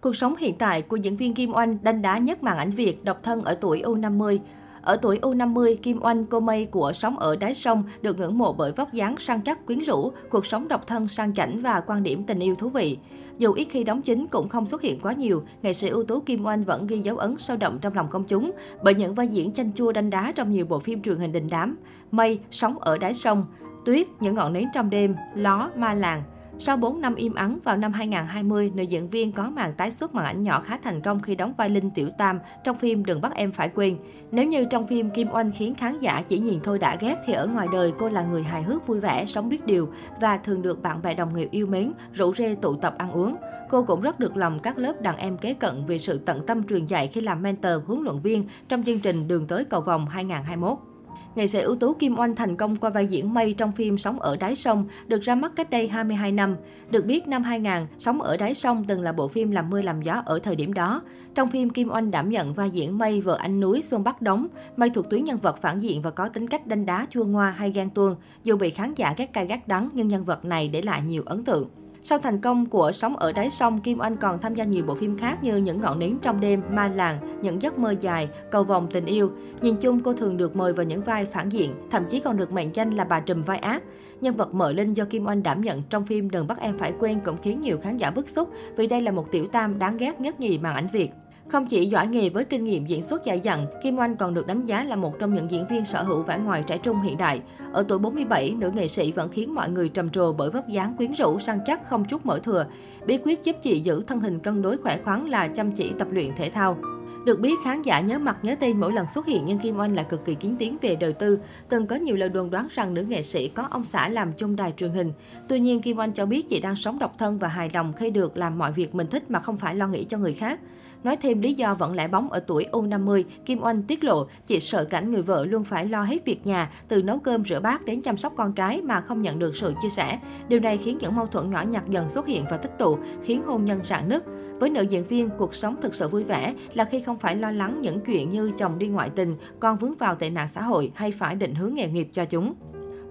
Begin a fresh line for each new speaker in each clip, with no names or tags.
Cuộc sống hiện tại của diễn viên Kim Oanh đanh đá nhất màn ảnh Việt độc thân ở tuổi U50. Ở tuổi U50, Kim Oanh, cô mây của Sống ở đáy sông được ngưỡng mộ bởi vóc dáng săn chắc quyến rũ, cuộc sống độc thân sang chảnh và quan điểm tình yêu thú vị. Dù ít khi đóng chính cũng không xuất hiện quá nhiều, nghệ sĩ ưu tú Kim Oanh vẫn ghi dấu ấn sâu đậm trong lòng công chúng bởi những vai diễn chanh chua đanh đá trong nhiều bộ phim truyền hình đình đám. Mây, Sống ở đáy sông, Tuyết, Những ngọn nến trong đêm, Ló, Ma làng. Sau 4 năm im ắng, vào năm 2020, nữ diễn viên có màn tái xuất màn ảnh nhỏ khá thành công khi đóng vai Linh Tiểu Tam trong phim Đừng bắt em phải quên. Nếu như trong phim Kim Oanh khiến khán giả chỉ nhìn thôi đã ghét thì ở ngoài đời cô là người hài hước vui vẻ, sống biết điều và thường được bạn bè đồng nghiệp yêu mến, rủ rê tụ tập ăn uống. Cô cũng rất được lòng các lớp đàn em kế cận vì sự tận tâm truyền dạy khi làm mentor huấn luyện viên trong chương trình Đường tới cầu vòng 2021. Nghệ sĩ ưu tú Kim Oanh thành công qua vai diễn Mây trong phim Sống ở đáy sông, được ra mắt cách đây 22 năm. Được biết, năm 2000, Sống ở đáy sông từng là bộ phim làm mưa làm gió ở thời điểm đó. Trong phim, Kim Oanh đảm nhận vai diễn Mây vợ anh núi Xuân Bắc đóng. Mây thuộc tuyến nhân vật phản diện và có tính cách đanh đá chua ngoa hay ghen tuông. Dù bị khán giả ghét cay gắt đắng, nhưng nhân vật này để lại nhiều ấn tượng. Sau thành công của Sống ở đáy sông, Kim Oanh còn tham gia nhiều bộ phim khác như Những ngọn nến trong đêm, Ma làng, Những giấc mơ dài, Cầu vòng tình yêu. Nhìn chung, cô thường được mời vào những vai phản diện, thậm chí còn được mệnh danh là bà trùm vai ác. Nhân vật Mợ Linh do Kim Oanh đảm nhận trong phim Đừng bắt em phải quên cũng khiến nhiều khán giả bức xúc vì đây là một tiểu tam đáng ghét nhất nhì màn ảnh Việt. Không chỉ giỏi nghề với kinh nghiệm diễn xuất dài dặn, Kim Oanh còn được đánh giá là một trong những diễn viên sở hữu vẻ ngoài trẻ trung hiện đại. Ở tuổi 47, nữ nghệ sĩ vẫn khiến mọi người trầm trồ bởi vóc dáng quyến rũ săn chắc không chút mỡ thừa. Bí quyết giúp chị giữ thân hình cân đối khỏe khoắn là chăm chỉ tập luyện thể thao. Được biết, khán giả nhớ mặt nhớ tên mỗi lần xuất hiện nhưng Kim Oanh lại cực kỳ kiến tiếng về đời tư. Từng có nhiều lời đồn đoán rằng nữ nghệ sĩ có ông xã làm chung đài truyền hình. Tuy nhiên, Kim Oanh cho biết chị đang sống độc thân và hài lòng khi được làm mọi việc mình thích mà không phải lo nghĩ cho người khác. Nói thêm lý do vẫn lẻ bóng ở tuổi U50, Kim Oanh tiết lộ chị sợ cảnh người vợ luôn phải lo hết việc nhà, từ nấu cơm rửa bát đến chăm sóc con cái mà không nhận được sự chia sẻ. Điều này khiến những mâu thuẫn nhỏ nhặt dần xuất hiện và tích tụ, khiến hôn nhân rạn nứt. Với nữ diễn viên, cuộc sống thực sự vui vẻ là khi không phải lo lắng những chuyện như chồng đi ngoại tình, con vướng vào tệ nạn xã hội hay phải định hướng nghề nghiệp cho chúng.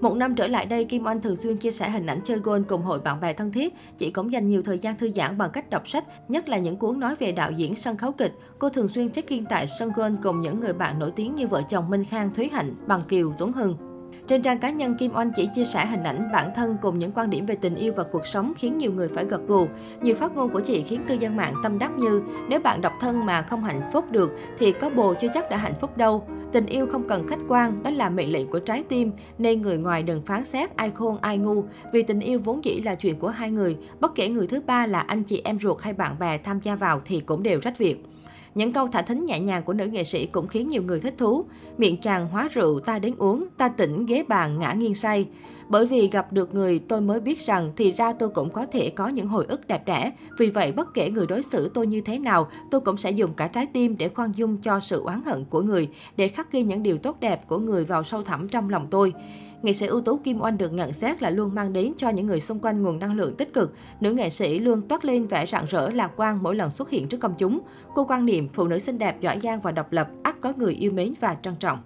Một năm trở lại đây, Kim Oanh thường xuyên chia sẻ hình ảnh chơi golf cùng hội bạn bè thân thiết. Chị cũng dành nhiều thời gian thư giãn bằng cách đọc sách, nhất là những cuốn nói về đạo diễn sân khấu kịch. Cô thường xuyên check-in tại sân golf cùng những người bạn nổi tiếng như vợ chồng Minh Khang, Thúy Hạnh, Bằng Kiều, Tuấn Hưng. Trên trang cá nhân, Kim Oanh chỉ chia sẻ hình ảnh bản thân cùng những quan điểm về tình yêu và cuộc sống khiến nhiều người phải gật gù. Nhiều phát ngôn của chị khiến cư dân mạng tâm đắc như nếu bạn độc thân mà không hạnh phúc được thì có bồ chưa chắc đã hạnh phúc đâu. Tình yêu không cần khách quan, đó là mệnh lệnh của trái tim, nên người ngoài đừng phán xét ai khôn ai ngu. Vì tình yêu vốn dĩ là chuyện của hai người, bất kể người thứ ba là anh chị em ruột hay bạn bè tham gia vào thì cũng đều rách việc. Những câu thả thính nhẹ nhàng của nữ nghệ sĩ cũng khiến nhiều người thích thú. Miệng chàng hóa rượu ta đến uống, ta tỉnh ghế bàn ngã nghiêng say. Bởi vì gặp được người tôi mới biết rằng thì ra tôi cũng có thể có những hồi ức đẹp đẽ. Vì vậy bất kể người đối xử tôi như thế nào, tôi cũng sẽ dùng cả trái tim để khoan dung cho sự oán hận của người, để khắc ghi những điều tốt đẹp của người vào sâu thẳm trong lòng tôi. Nghệ sĩ ưu tú Kim Oanh được nhận xét là luôn mang đến cho những người xung quanh nguồn năng lượng tích cực. Nữ nghệ sĩ luôn toát lên vẻ rạng rỡ lạc quan mỗi lần xuất hiện trước công chúng. Cô quan niệm phụ nữ xinh đẹp, giỏi giang và độc lập ắt có người yêu mến và trân trọng.